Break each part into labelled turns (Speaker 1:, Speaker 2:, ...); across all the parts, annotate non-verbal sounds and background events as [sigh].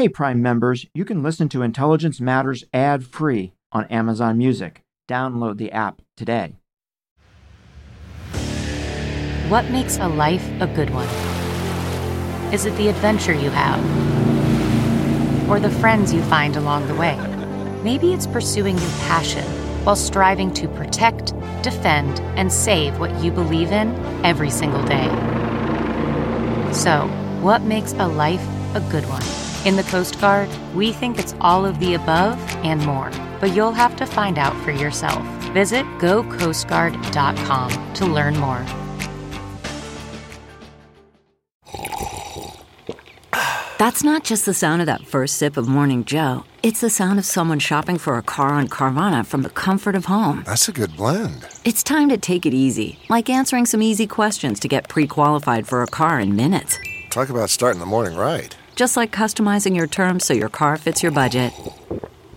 Speaker 1: Hey, Prime members, you can listen to Intelligence Matters ad free on Amazon Music. Download the app today.
Speaker 2: What makes a life a good one? Is it the adventure you have? Or the friends you find along the way? Maybe it's pursuing your passion while striving to protect, defend, and save what you believe in every single day. So, what makes a life a good one? In the Coast Guard, we think it's all of the above and more, but you'll have to find out for yourself. Visit gocoastguard.com to learn more.
Speaker 3: That's not just the sound of that first sip of Morning Joe. It's the sound of someone shopping for a car on Carvana from the comfort of home.
Speaker 4: That's a good blend.
Speaker 3: It's time to take it easy, like answering some easy questions to get pre qualified for a car in minutes.
Speaker 4: Talk about starting the morning right.
Speaker 3: Just like customizing your terms so your car fits your budget.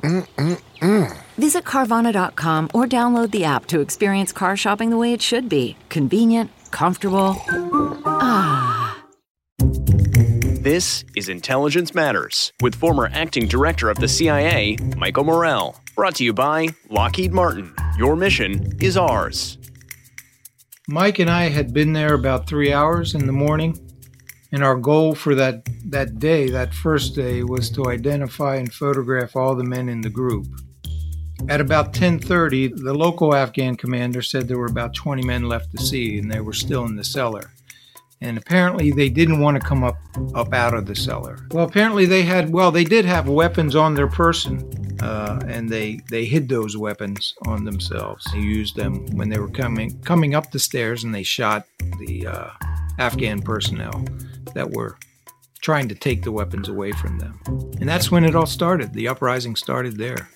Speaker 4: Mm-mm-mm.
Speaker 3: Visit Carvana.com or download the app to experience car shopping the way it should be convenient, comfortable. Ah.
Speaker 5: This is Intelligence Matters with former acting director of the CIA, Michael Morell. Brought to you by Lockheed Martin. Your mission is ours.
Speaker 6: Mike and I had been there about three hours in the morning, and our goal for that, that day, that first day, was to identify and photograph all the men in the group. At about 10:30, the local Afghan commander said there were about 20 men left to see, and they were still in the cellar and apparently they didn't want to come up up out of the cellar. Well, apparently they had well, they did have weapons on their person, uh, and they they hid those weapons on themselves. They used them when they were coming coming up the stairs, and they shot the uh, Afghan personnel that were trying to take the weapons away from them. And that's when it all started. The uprising started there.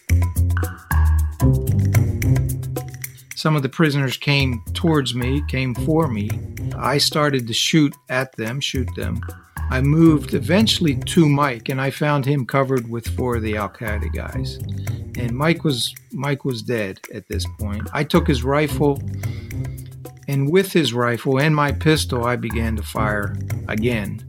Speaker 6: Some of the prisoners came towards me, came for me. I started to shoot at them, shoot them. I moved eventually to Mike, and I found him covered with four of the Al Qaeda guys. And Mike was Mike was dead at this point. I took his rifle, and with his rifle and my pistol, I began to fire again.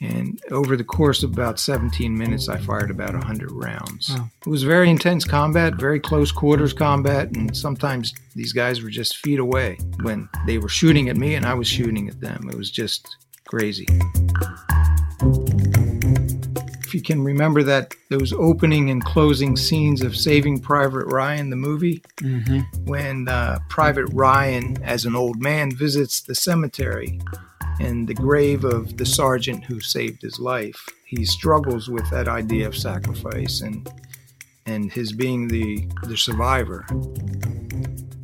Speaker 6: And over the course of about 17 minutes, I fired about 100 rounds.
Speaker 1: Wow.
Speaker 6: It was very intense combat, very close quarters combat, and sometimes these guys were just feet away when they were shooting at me and I was shooting at them. It was just crazy. If you can remember that those opening and closing scenes of Saving Private Ryan, the movie,
Speaker 1: Mm-hmm.
Speaker 6: when uh, Private Ryan, as an old man, visits the cemetery and the grave of the sergeant who saved his life. He struggles with that idea of sacrifice and and his being the the survivor.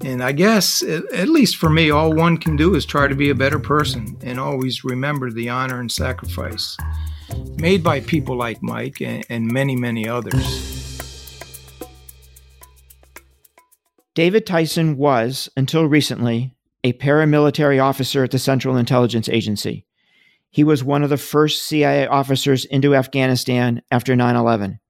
Speaker 6: And I guess, at, least for me, all one can do is try to be a better person and always remember the honor and sacrifice made by people like Mike and, and many, many others.
Speaker 1: David Tyson was, until recently, a paramilitary officer at the Central Intelligence Agency. He was one of the first CIA officers into Afghanistan after 9 11.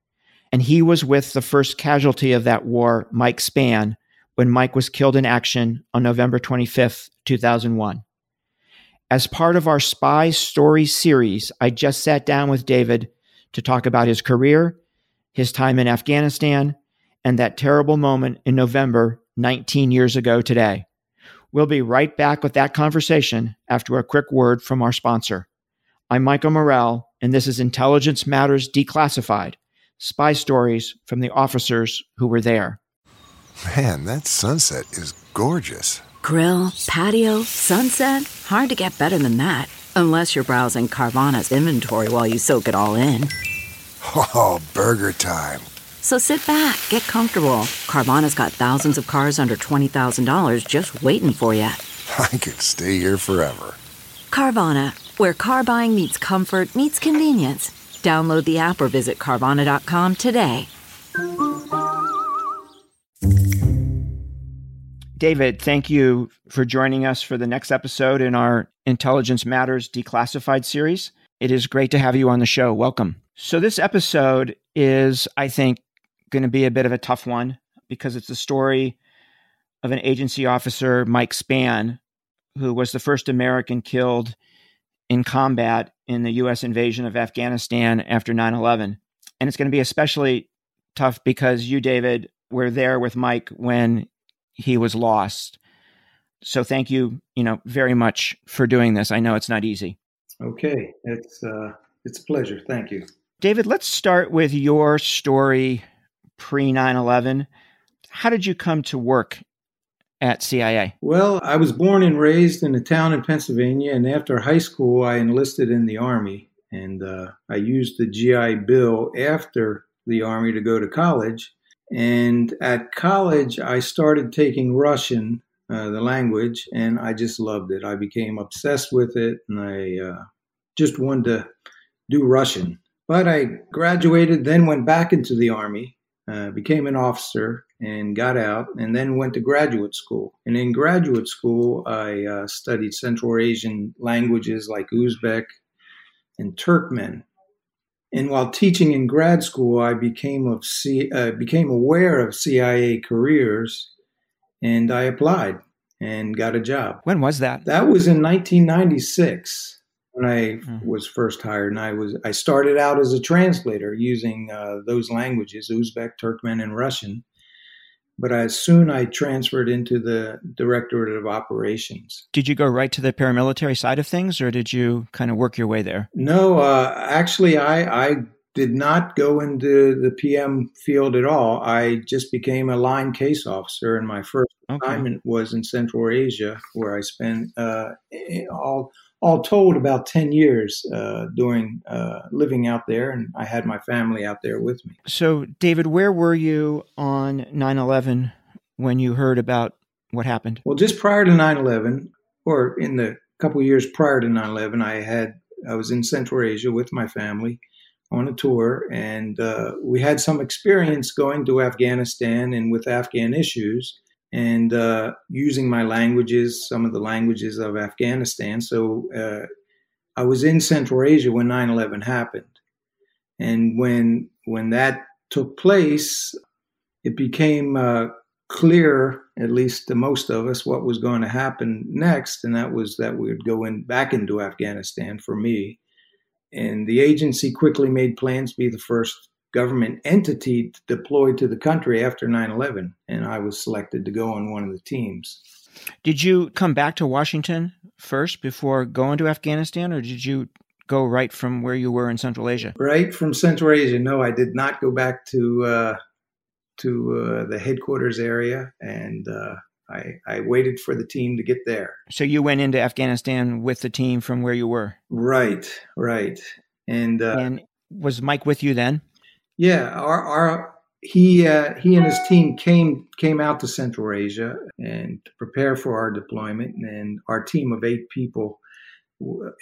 Speaker 1: And he was with the first casualty of that war, Mike Spann, when Mike was killed in action on November 25th, 2001. As part of our Spy Story series, I just sat down with David to talk about his career, his time in Afghanistan, and that terrible moment in November 19 years ago today. We'll be right back with that conversation after a quick word from our sponsor. I'm Michael Morell, and this is Intelligence Matters Declassified Spy Stories from the officers who were there.
Speaker 4: Man, that sunset is gorgeous.
Speaker 3: Grill, patio, sunset. Hard to get better than that. Unless you're browsing Carvana's inventory while you soak it all in. [laughs]
Speaker 4: Oh, burger time.
Speaker 3: So sit back, get comfortable. Carvana's got thousands of cars under $20,000 just waiting for you. [laughs]
Speaker 4: I could stay here forever.
Speaker 3: Carvana, where car buying meets comfort, meets convenience. Download the app or visit Carvana.com today.
Speaker 1: David, thank you for joining us for the next episode in our Intelligence Matters Declassified series. It is great to have you on the show. Welcome. So, this episode is, I think, going to be a bit of a tough one because it's the story of an agency officer, Mike Spann, who was the first American killed in combat in the U.S. invasion of Afghanistan after 9 11. And it's going to be especially tough because you, David, were there with Mike when he was lost. So thank you, you know, very much for doing this. I know it's not easy.
Speaker 6: Okay, it's uh, it's a pleasure. Thank you,
Speaker 1: David. Let's start with your story pre 9 11. How did you come to work at CIA?
Speaker 6: Well, I was born and raised in a town in Pennsylvania, and after high school, I enlisted in the Army. And uh, I used the GI Bill after the Army to go to college. And at college, I started taking Russian, uh, the language, and I just loved it. I became obsessed with it, and I uh, just wanted to do Russian. But I graduated, then went back into the Army, uh, became an officer, and got out, and then went to graduate school. And in graduate school, I uh, studied Central Asian languages like Uzbek and Turkmen. And while teaching in grad school, I became of C, uh, became aware of CIA careers, and I applied and got a job.
Speaker 1: When was that?
Speaker 6: That was in 1996 when I hmm. was first hired, and I was I started out as a translator using uh, those languages: Uzbek, Turkmen, and Russian but as soon I transferred into the Directorate of Operations.
Speaker 1: Did you go right to the paramilitary side of things, or did you kind of work your way there?
Speaker 6: No, uh, actually, I, I did not go into the PM field at all. I just became a line case officer, and my first okay. assignment was in Central Asia, where I spent uh, all all told about 10 years uh, doing uh, living out there and i had my family out there with me.
Speaker 1: So david where were you on 9-11 when you heard about what happened?
Speaker 6: Well just prior to 9-11 or in the couple years prior to 9-11 i had i was in central asia with my family on a tour and uh, we had some experience going to afghanistan and with afghan issues and uh, using my languages, some of the languages of Afghanistan. So uh, I was in Central Asia when 9/11 happened, and when when that took place, it became uh, clear, at least to most of us, what was going to happen next, and that was that we would go in back into Afghanistan for me. And the agency quickly made plans to be the first government entity deployed to the country after 9 11, and I was selected to go on one of the teams.
Speaker 1: Did you come back to Washington first before going to Afghanistan, or did you go right from where you were in Central Asia?
Speaker 6: Right from Central Asia. No, I did not go back to uh, to uh, the headquarters area, and uh, I, I waited for the team to get there.
Speaker 1: So you went into Afghanistan with the team from where you were.
Speaker 6: Right, right, and uh,
Speaker 1: and was Mike with you then?
Speaker 6: Yeah, our, our he uh, he and his team came came out to Central Asia and to prepare for our deployment, and our team of eight people,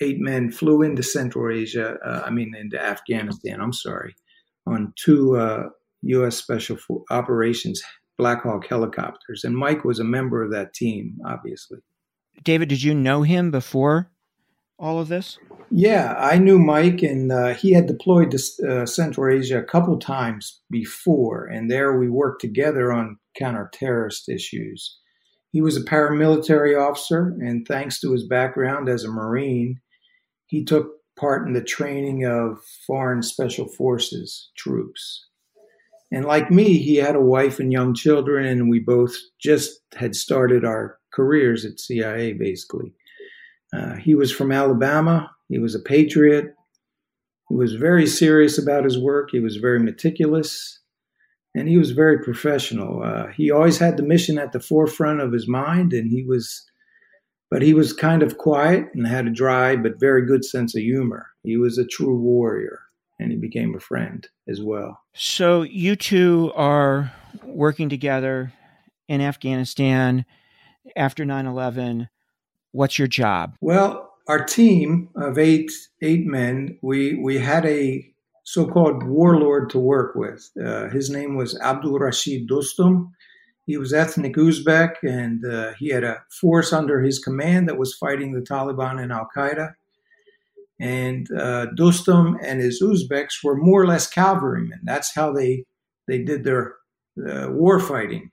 Speaker 6: eight men, flew into Central Asia. Uh, I mean, into Afghanistan. I'm sorry, on two uh, U.S. Special Operations Black Hawk helicopters, and Mike was a member of that team, obviously.
Speaker 1: David, did you know him before all of this?
Speaker 6: Yeah, I knew Mike, and uh, he had deployed to uh, Central Asia a couple times before, and there we worked together on counter-terrorist issues. He was a paramilitary officer, and thanks to his background as a Marine, he took part in the training of foreign special forces troops. And like me, he had a wife and young children, and we both just had started our careers at CIA, basically. Uh, he was from Alabama. He was a patriot. He was very serious about his work. He was very meticulous, and he was very professional. Uh, he always had the mission at the forefront of his mind, and he was, but he was kind of quiet and had a dry but very good sense of humor. He was a true warrior, and he became a friend as well.
Speaker 1: So you two are working together in Afghanistan after 9 11 What's your job?
Speaker 6: Well, our team of eight eight men, we we had a so-called warlord to work with. Uh, his name was Abdul Rashid Dostum. He was ethnic Uzbek, and uh, he had a force under his command that was fighting the Taliban and Al Qaeda. And uh, Dostum and his Uzbeks were more or less cavalrymen. That's how they they did their uh, war fighting.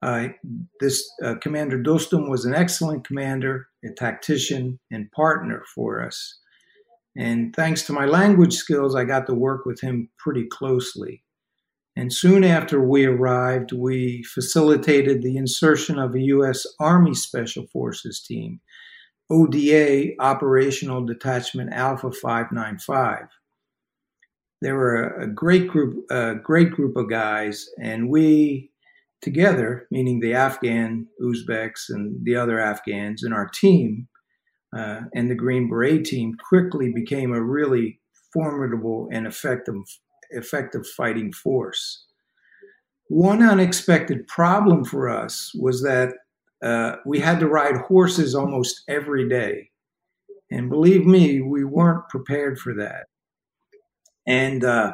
Speaker 6: Uh, this uh, Commander Dostum was an excellent commander, a tactician, and partner for us. And thanks to my language skills, I got to work with him pretty closely. And soon after we arrived, we facilitated the insertion of a U.S. Army Special Forces team, ODA Operational Detachment Alpha 595. They were a, great group, a great group of guys, and we together, meaning the Afghan Uzbeks and the other Afghans, and our team uh, and the Green Beret team quickly became a really formidable and effective effective fighting force. One unexpected problem for us was that uh, we had to ride horses almost every day. And believe me, we weren't prepared for that. And uh,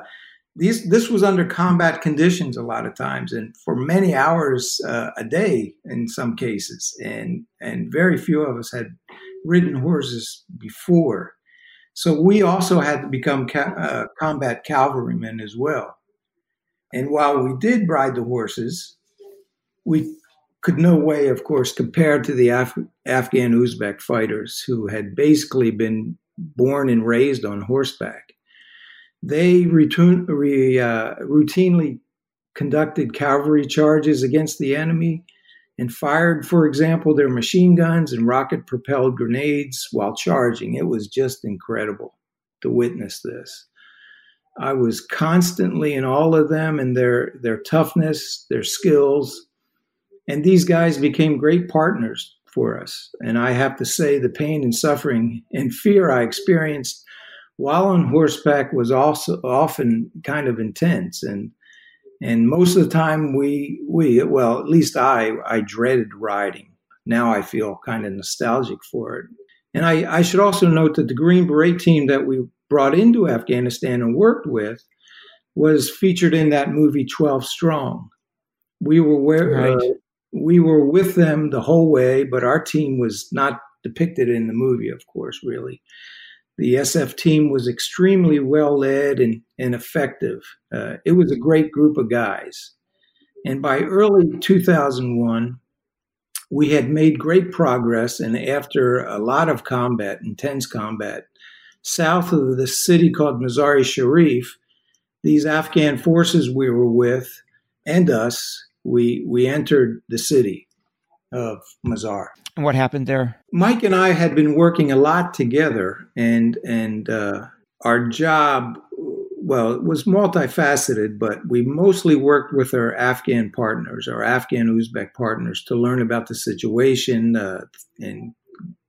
Speaker 6: these, this was under combat conditions a lot of times, and for many hours uh, a day in some cases. And, and very few of us had ridden horses before. So we also had to become ca- uh, combat cavalrymen as well. And while we did ride the horses, we could no way, of course, compare to the Af- Afghan Uzbek fighters who had basically been born and raised on horseback. They re, uh, routinely conducted cavalry charges against the enemy and fired, for example, their machine guns and rocket propelled grenades while charging. It was just incredible to witness this. I was constantly in all of them and their their toughness, their skills, and these guys became great partners for us. And I have to say, the pain and suffering and fear I experienced while on horseback was also often kind of intense and and most of the time we we well at least i i dreaded riding. Now i feel kind of nostalgic for it. And i i should also note that the green beret team that we brought into afghanistan and worked with was featured in that movie 12 strong. We were where right. uh, we were with them the whole way but our team was not depicted in the movie of course really the SF team was extremely well led and, and effective. Uh, it was a great group of guys. And by early 2001, we had made great progress. And after a lot of combat, intense combat, south of the city called Mazar-i-Sharif, these Afghan forces we were with and us, we, we entered the city of Mazar.
Speaker 1: And what happened there?
Speaker 6: Mike and I had been working a lot together, and and uh, our job, well, it was multifaceted, but we mostly worked with our Afghan partners, our Afghan Uzbek partners, to learn about the situation uh, and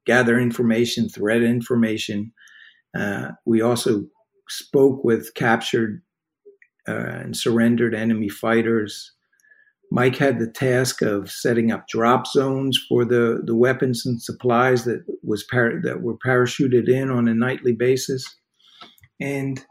Speaker 6: gather information, threat information. Uh, we also spoke with captured uh, and surrendered enemy fighters. Mike had the task of setting up drop zones for the, the weapons and supplies that was par- that were parachuted in on a nightly basis. And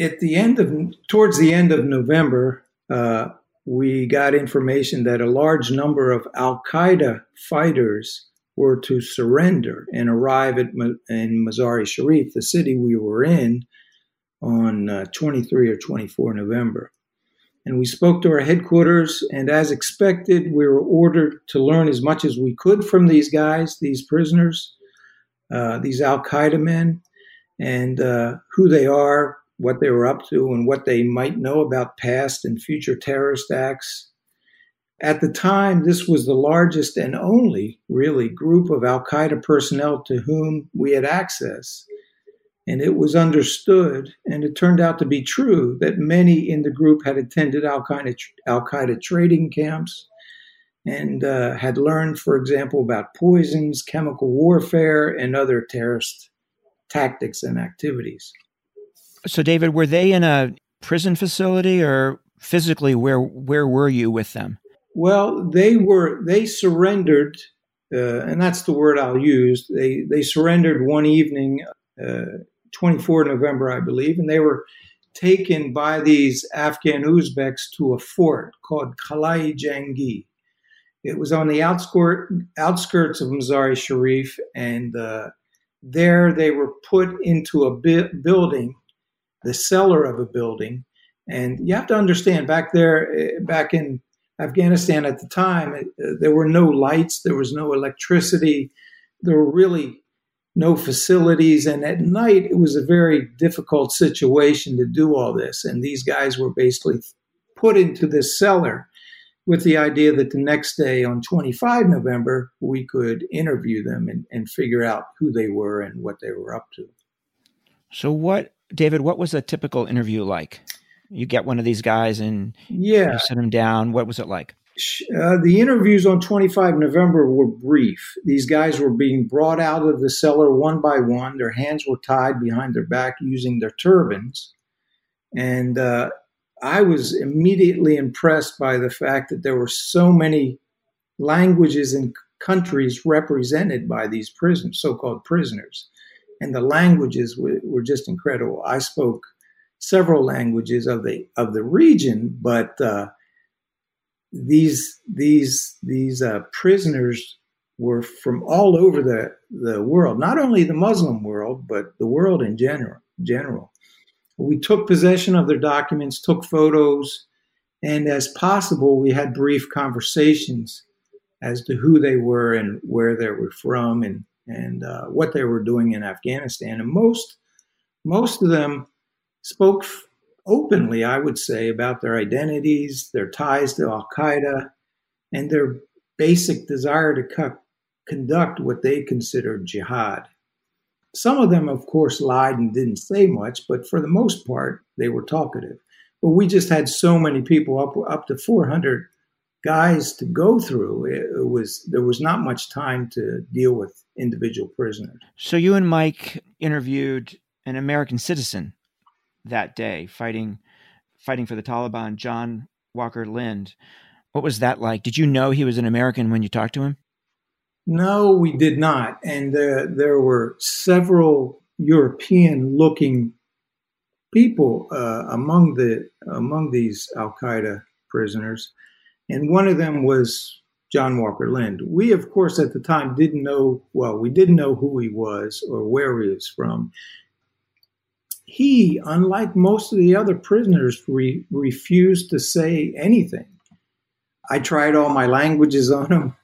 Speaker 6: at the end of towards the end of November, uh, we got information that a large number of Al Qaeda fighters were to surrender and arrive at in Mazar-i-Sharif, the city we were in, on uh, 23 or 24 November. And we spoke to our headquarters, and as expected, we were ordered to learn as much as we could from these guys, these prisoners, uh, these Al Qaeda men, and uh, who they are, what they were up to, and what they might know about past and future terrorist acts. At the time, this was the largest and only, really, group of Al Qaeda personnel to whom we had access. And it was understood, and it turned out to be true, that many in the group had attended Al Qaeda, Al Qaeda trading camps and uh, had learned, for example, about poisons, chemical warfare, and other terrorist tactics and activities.
Speaker 1: So, David, were they in a prison facility or physically where where were you with them?
Speaker 6: Well, they were they surrendered, uh, and that's the word I'll use. They they surrendered one evening uh, 24 November, I believe, and they were taken by these Afghan Uzbeks to a fort called Kalai Jangi. It was on the outskirt, outskirts of Mazar-i-Sharif, and uh, there they were put into a bi- building, the cellar of a building. And you have to understand, back there, eh, back in Afghanistan at the time, uh, there were no lights, there was no electricity, there were really no facilities. And at night, it was a very difficult situation to do all this. And these guys were basically put into this cellar with the idea that the next day on 25 November, we could interview them and, and figure out who they were and what they were up to.
Speaker 1: So, what, David, what was a typical interview like? You get one of these guys and
Speaker 6: yeah.
Speaker 1: you sit them down. What was it like?
Speaker 6: Uh, the interviews on 25 November were brief. These guys were being brought out of the cellar one by one. Their hands were tied behind their back using their turbans. And uh, I was immediately impressed by the fact that there were so many languages and countries represented by these prisoners, so-called prisoners, and the languages were, were, just incredible. I spoke several languages of the of the region, but uh, these these these uh, prisoners were from all over the the world, not only the Muslim world, but the world in general. General, we took possession of their documents, took photos, and as possible, we had brief conversations as to who they were and where they were from and and uh, what they were doing in Afghanistan. And most most of them spoke openly, I would say, about their identities, their ties to Al Qaeda, and their basic desire to co- conduct what they considered jihad. Some of them, of course, lied and didn't say much, but for the most part, they were talkative. But we just had so many people, up up to 400 guys to go through. It was there was not much time to deal with individual prisoners.
Speaker 1: So you and Mike interviewed an American citizen that day, fighting fighting for the Taliban, John Walker Lindh. What was that like? Did you know he was an American when you talked to him?
Speaker 6: No, we did not. And uh, there were several European looking people uh, among the among these Al Qaeda prisoners, and one of them was John Walker Lindh. We, of course, at the time didn't know. Well, we didn't know who he was or where he was from. He, unlike most of the other prisoners, re- refused to say anything. I tried all my languages on him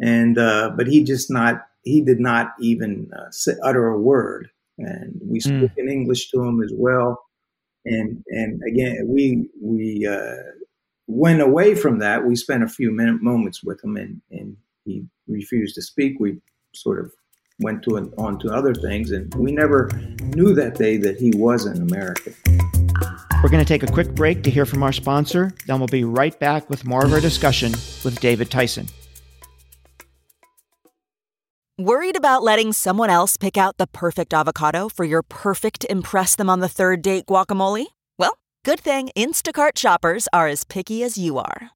Speaker 6: and uh, but he just not he did not even uh, say, utter a word, and we hmm. spoke mm. in English to him as well, and and again we we uh, went away from that. We spent a few minute moments with him, and and he refused to speak. We sort of went to an, on to other things, and we never knew that day that he was an American.
Speaker 1: We're going to take a quick break to hear from our sponsor. Then we'll be right back with more of our discussion with David Tyson.
Speaker 7: Worried about letting someone else pick out the perfect avocado for your perfect Impress Them on the Third Date guacamole? Well, good thing Instacart shoppers are as picky as you are.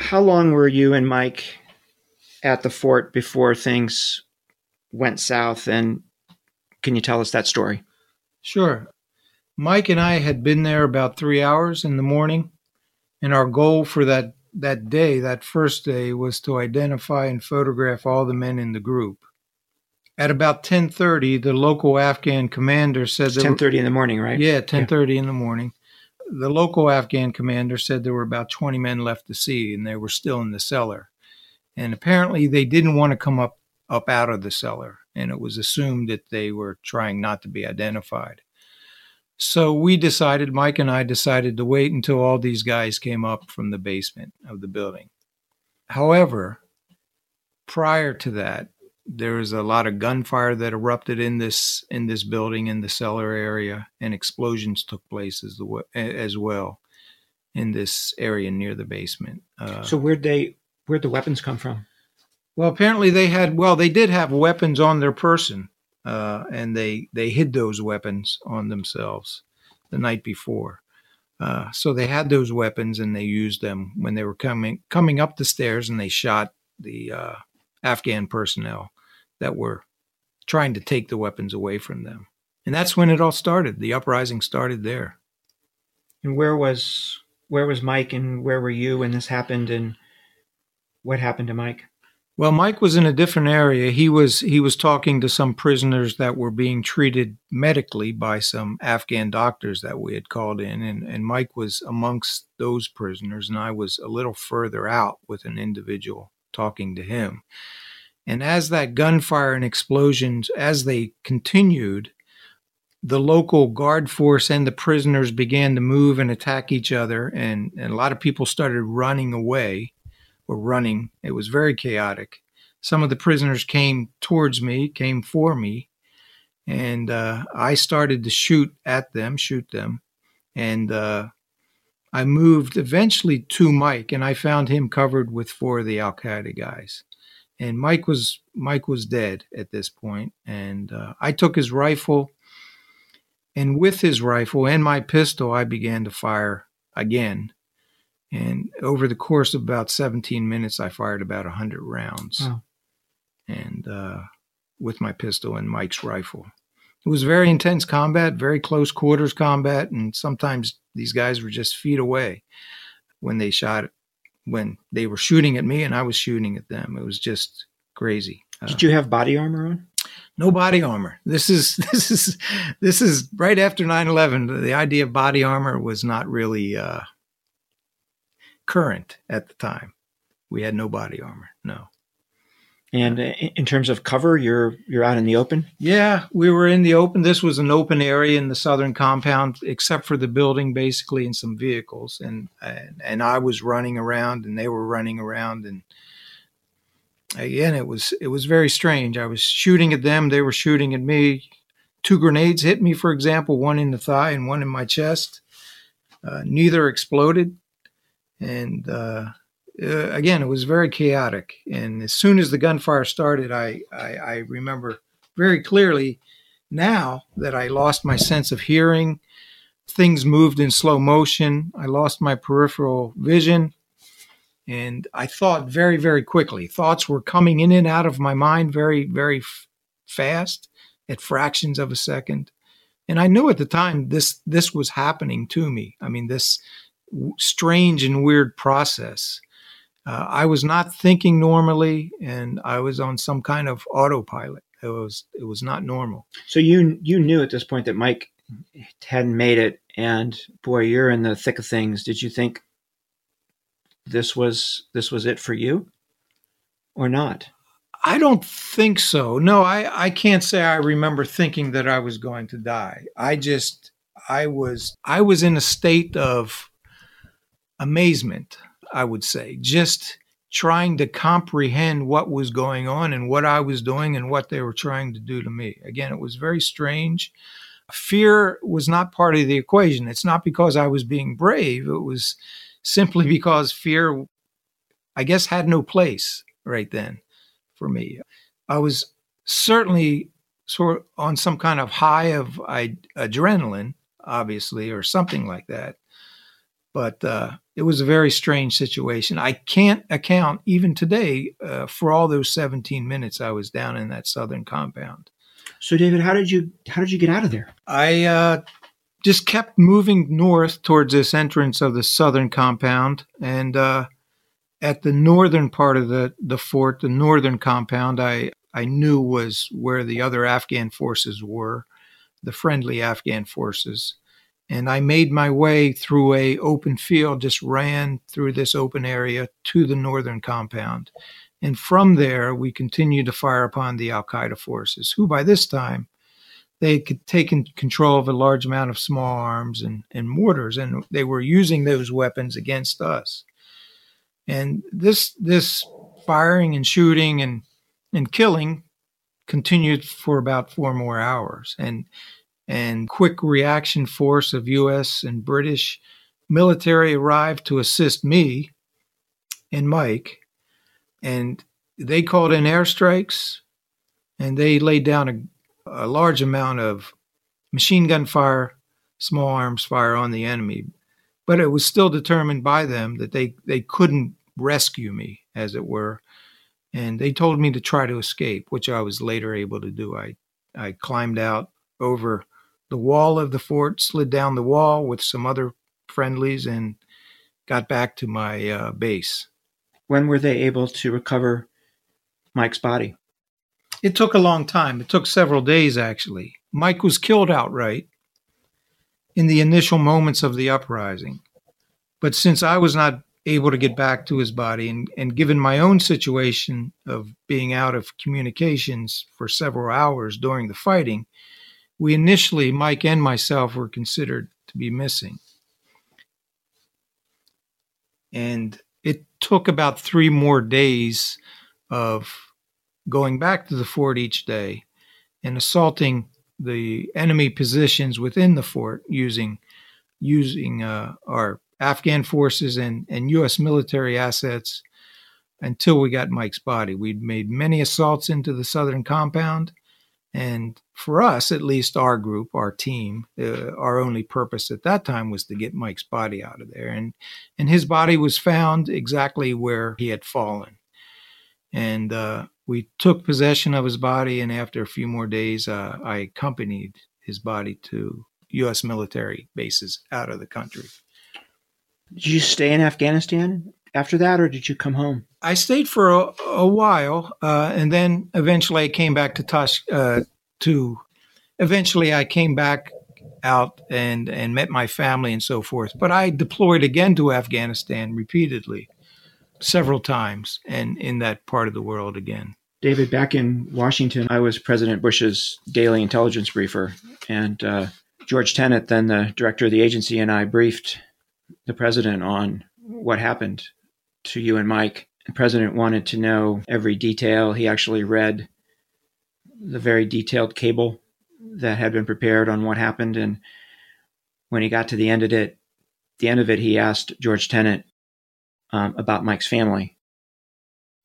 Speaker 1: how long were you and Mike at the fort before things went south? And can you tell us that story?
Speaker 6: Sure. Mike and I had been there about three hours in the morning, and our goal for that that day, that first day, was to identify and photograph all the men in the group. At about 10:30, the local Afghan commander said
Speaker 1: 10:30 in the morning, right?
Speaker 6: Yeah, 10:30 yeah. in the morning. The local Afghan commander said there were about 20 men left to see and they were still in the cellar. And apparently they didn't want to come up up out of the cellar and it was assumed that they were trying not to be identified. So we decided, Mike and I decided to wait until all these guys came up from the basement of the building. However, prior to that, there was a lot of gunfire that erupted in this in this building in the cellar area, and explosions took place as the as well in this area near the basement.
Speaker 1: Uh, so where'd they where'd the weapons come from?
Speaker 6: Well, apparently they had well they did have weapons on their person uh, and they they hid those weapons on themselves the night before. Uh, so they had those weapons and they used them when they were coming coming up the stairs and they shot the uh, Afghan personnel that were trying to take the weapons away from them. And that's when it all started. The uprising started there.
Speaker 1: And where was where was Mike and where were you when this happened and what happened to Mike?
Speaker 6: Well, Mike was in a different area. He was he was talking to some prisoners that were being treated medically by some Afghan doctors that we had called in, and, and Mike was amongst those prisoners, and I was a little further out with an individual talking to him. And as that gunfire and explosions, as they continued, the local guard force and the prisoners began to move and attack each other, and, and a lot of people started running away or running. It was very chaotic. Some of the prisoners came towards me, came for me, and uh, I started to shoot at them, shoot them, and uh, I moved eventually to Mike, and I found him covered with four of the Al Qaeda guys. And Mike was Mike was dead at this point, and uh, I took his rifle, and with his rifle and my pistol, I began to fire again. And over the course of about 17 minutes, I fired about 100 rounds,
Speaker 1: Wow.
Speaker 6: and uh, with my pistol and Mike's rifle. It was very intense combat, very close quarters combat, and sometimes these guys were just feet away when they shot, when they were shooting at me and I was shooting at them. It was just crazy.
Speaker 1: Did you have body armor on?
Speaker 6: no body armor. This is [laughs] this is this is right after 9/11. The idea of body armor was not really uh, current at the time. We had no body armor. No.
Speaker 1: And in in terms of cover, you're you're out in the open.
Speaker 6: Yeah, we were in the open. This was an open area in the southern compound, except for the building, basically, and some vehicles. And and, and I was running around, and they were running around, and again, it was it was very strange. I was shooting at them; they were shooting at me. Two grenades hit me, for example, one in the thigh and one in my chest. Uh, neither exploded, and uh, uh, again, it was very chaotic. And as soon as the gunfire started, I, I, I remember very clearly now that I lost my sense of hearing. Things moved in slow motion. I lost my peripheral vision. And I thought very, very quickly. Thoughts were coming in and out of my mind very, very f- fast at fractions of a second. And I knew at the time this this was happening to me. I mean, this w- strange and weird process. Uh, I was not thinking normally, and I was on some kind of autopilot. It was it was not normal.
Speaker 1: So you you knew at this point that Mike hadn't made it, and boy, you're in the thick of things. Did you think this was this was it for you, or not?
Speaker 6: I don't think so. No, I, I can't say I remember thinking that I was going to die. I just I was I was in a state of amazement, I would say, just trying to comprehend what was going on and what I was doing and what they were trying to do to me. Again, it was very strange. Fear was not part of the equation. It's not because I was being brave. It was simply because fear, I guess, had no place right then for me. I was certainly sort of on some kind of high of I, adrenaline, obviously, or something like that. But uh, it was a very strange situation. I can't account even today uh, for all those 17 minutes I was down in that southern compound.
Speaker 1: So, David, how did you how did you get out of there?
Speaker 6: I uh, just kept moving north towards this entrance of the southern compound, and uh, at the northern part of the the fort, the northern compound, I I knew was where the other Afghan forces were, the friendly Afghan forces, and I made my way through a open field, just ran through this open area to the northern compound. And from there, we continued to fire upon the Al Qaeda forces, who by this time they had taken control of a large amount of small arms and, and mortars, and they were using those weapons against us. And this this firing and shooting and and killing continued for about four more hours. And and quick reaction force of U.S. and British military arrived to assist me and Mike, and they called in airstrikes, and they laid down a, a large amount of machine gun fire, small arms fire on the enemy. but it was still determined by them that they, they couldn't rescue me, as it were. And they told me to try to escape, which I was later able to do. I, I climbed out over the wall of the fort, slid down the wall with some other friendlies, and got back to my uh, base.
Speaker 1: When were they able to recover Mike's body?
Speaker 6: It took a long time. It took several days, actually. Mike was killed outright in the initial moments of the uprising. But since I was not able to get back to his body, and, and given my own situation of being out of communications for several hours during the fighting, we initially, Mike and myself, were considered to be missing. And it took about three more days of going back to the fort each day and assaulting the enemy positions within the fort using using uh, our Afghan forces and, and U.S. military assets until we got Mike's body. We'd made many assaults into the southern compound, and for us, at least our group, our team, uh, our only purpose at that time was to get Mike's body out of there, and and his body was found exactly where he had fallen, and uh, we took possession of his body, and after a few more days, uh, I accompanied his body to U.S. military bases out of the country.
Speaker 1: Did you stay in Afghanistan after that, or did you come home?
Speaker 6: I stayed for a, a while, uh, and then eventually I came back to Tosh. Uh, to eventually, I came back out and and met my family and so forth. But I deployed again to Afghanistan repeatedly, several times, and in that part of the world again.
Speaker 1: David, back in Washington, I was President Bush's daily intelligence briefer. And uh, George Tenet, then the director of the agency, and I briefed the president on what happened to you and Mike. The president wanted to know every detail. He actually read the very detailed cable that had been prepared on what happened. And when he got to the end of it, the end of it, he asked George Tenet um, about Mike's family.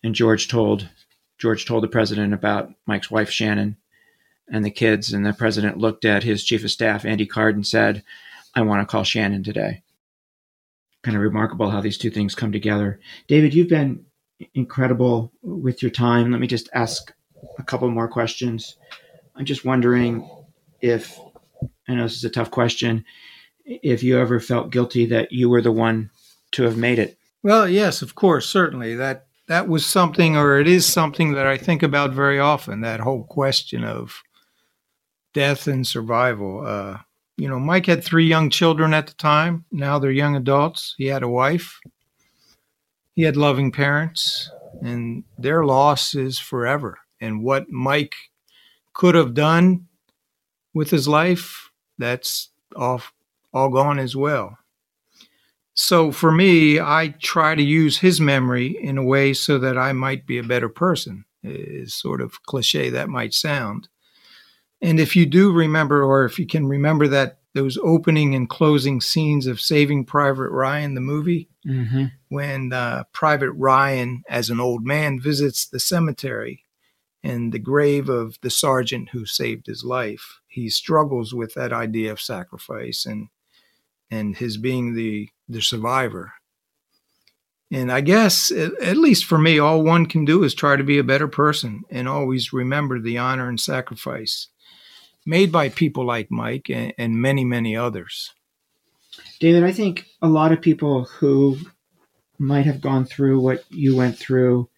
Speaker 1: And George told George told the president about Mike's wife, Shannon, and the kids. And the president looked at his chief of staff, Andy Card, and said, I want to call Shannon today. Kind of remarkable how these two things come together. David, you've been incredible with your time. Let me just ask a couple more questions. I'm just wondering if, I know this is a tough question, if you ever felt guilty that you were the one to have made it.
Speaker 6: Well, yes, of course, certainly. That that was something, or it is something that I think about very often. That whole question of death and survival. Uh, you know, Mike had three young children at the time. Now they're young adults. He had a wife. He had loving parents, and their loss is forever. And what Mike could have done with his life, that's all, all gone as well. So for me, I try to use his memory in a way so that I might be a better person, as sort of cliche that might sound. And if you do remember, or if you can remember that those opening and closing scenes of Saving Private Ryan, the movie, mm-hmm. when uh, Private Ryan, as an old man, visits the cemetery and the grave of the sergeant who saved his life, he struggles with that idea of sacrifice and and his being the the survivor. And I guess, at least for me, all one can do is try to be a better person and always remember the honor and sacrifice made by people like Mike and, and many, many others.
Speaker 1: David, I think a lot of people who might have gone through what you went through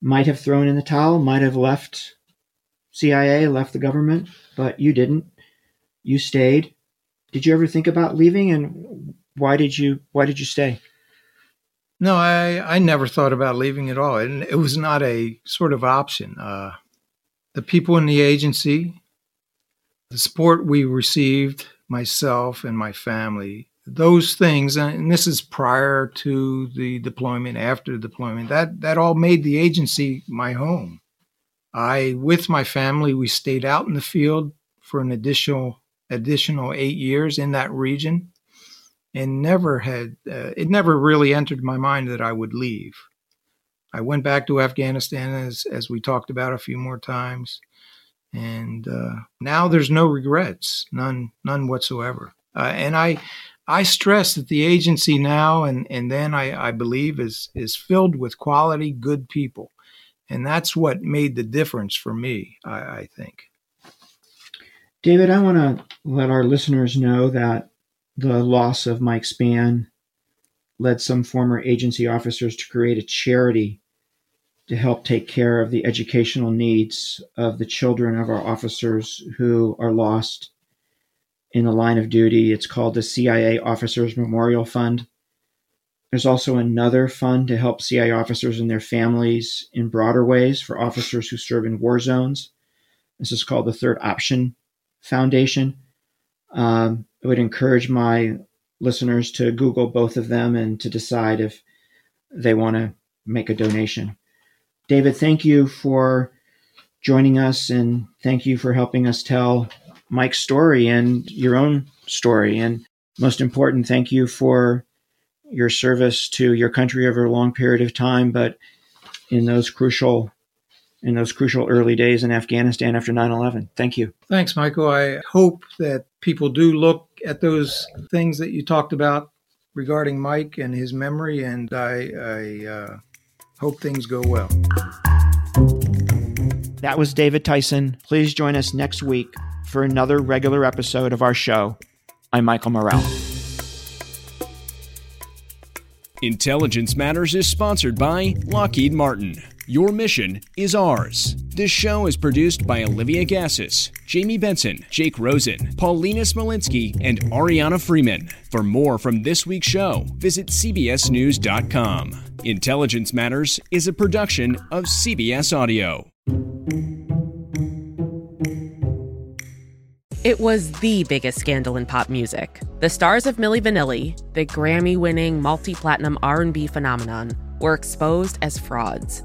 Speaker 1: might have thrown in the towel, might have left CIA, left the government, but you didn't. You stayed. Did you ever think about leaving and why did you why did you stay?
Speaker 6: No, I I never thought about leaving at all, and it was not a sort of option. Uh, the people in the agency, the support we received, myself and my family, those things, and this is prior to the deployment, after the deployment, that that all made the agency my home. I, with my family, we stayed out in the field for an additional additional eight years in that region and never had uh, it never really entered my mind that I would leave. I went back to Afghanistan as as we talked about a few more times, and uh, now there's no regrets, none none whatsoever. Uh, and I I stress that the agency now and, and then I, I believe is is filled with quality, good people. And that's what made the difference for me, I, I think.
Speaker 1: David, I want to let our listeners know that the loss of Mike Spann led some former agency officers to create a charity to help take care of the educational needs of the children of our officers who are lost in the line of duty. It's called the CIA Officers Memorial Fund. There's also another fund to help CIA officers and their families in broader ways for officers who serve in war zones. This is called the Third Option Foundation. Um, I would encourage my listeners to Google both of them and to decide if they want to make a donation. David, thank you for joining us and thank you for helping us tell Mike's story and your own story. And most important, thank you for your service to your country over a long period of time, but in those crucial in those crucial early days in Afghanistan after 9/11. Thank you.
Speaker 6: Thanks, Michael. I hope that people do look at those things that you talked about regarding Mike and his memory, and I, I uh, hope things go well.
Speaker 1: That was David Tyson. Please join us next week for another regular episode of our show. I'm Michael Morell.
Speaker 5: Intelligence Matters is sponsored by Lockheed Martin. Your mission is ours. This show is produced by Olivia Gazis, Jamie Benson, Jake Rosen, Paulina Smolinski, and Ariana Freeman. For more from this week's show, visit CBSNews.com. Intelligence Matters is a production of CBS Audio.
Speaker 8: It was the biggest scandal in pop music. The stars of Milli Vanilli, the Grammy-winning multi-platinum R&B phenomenon, were exposed as frauds.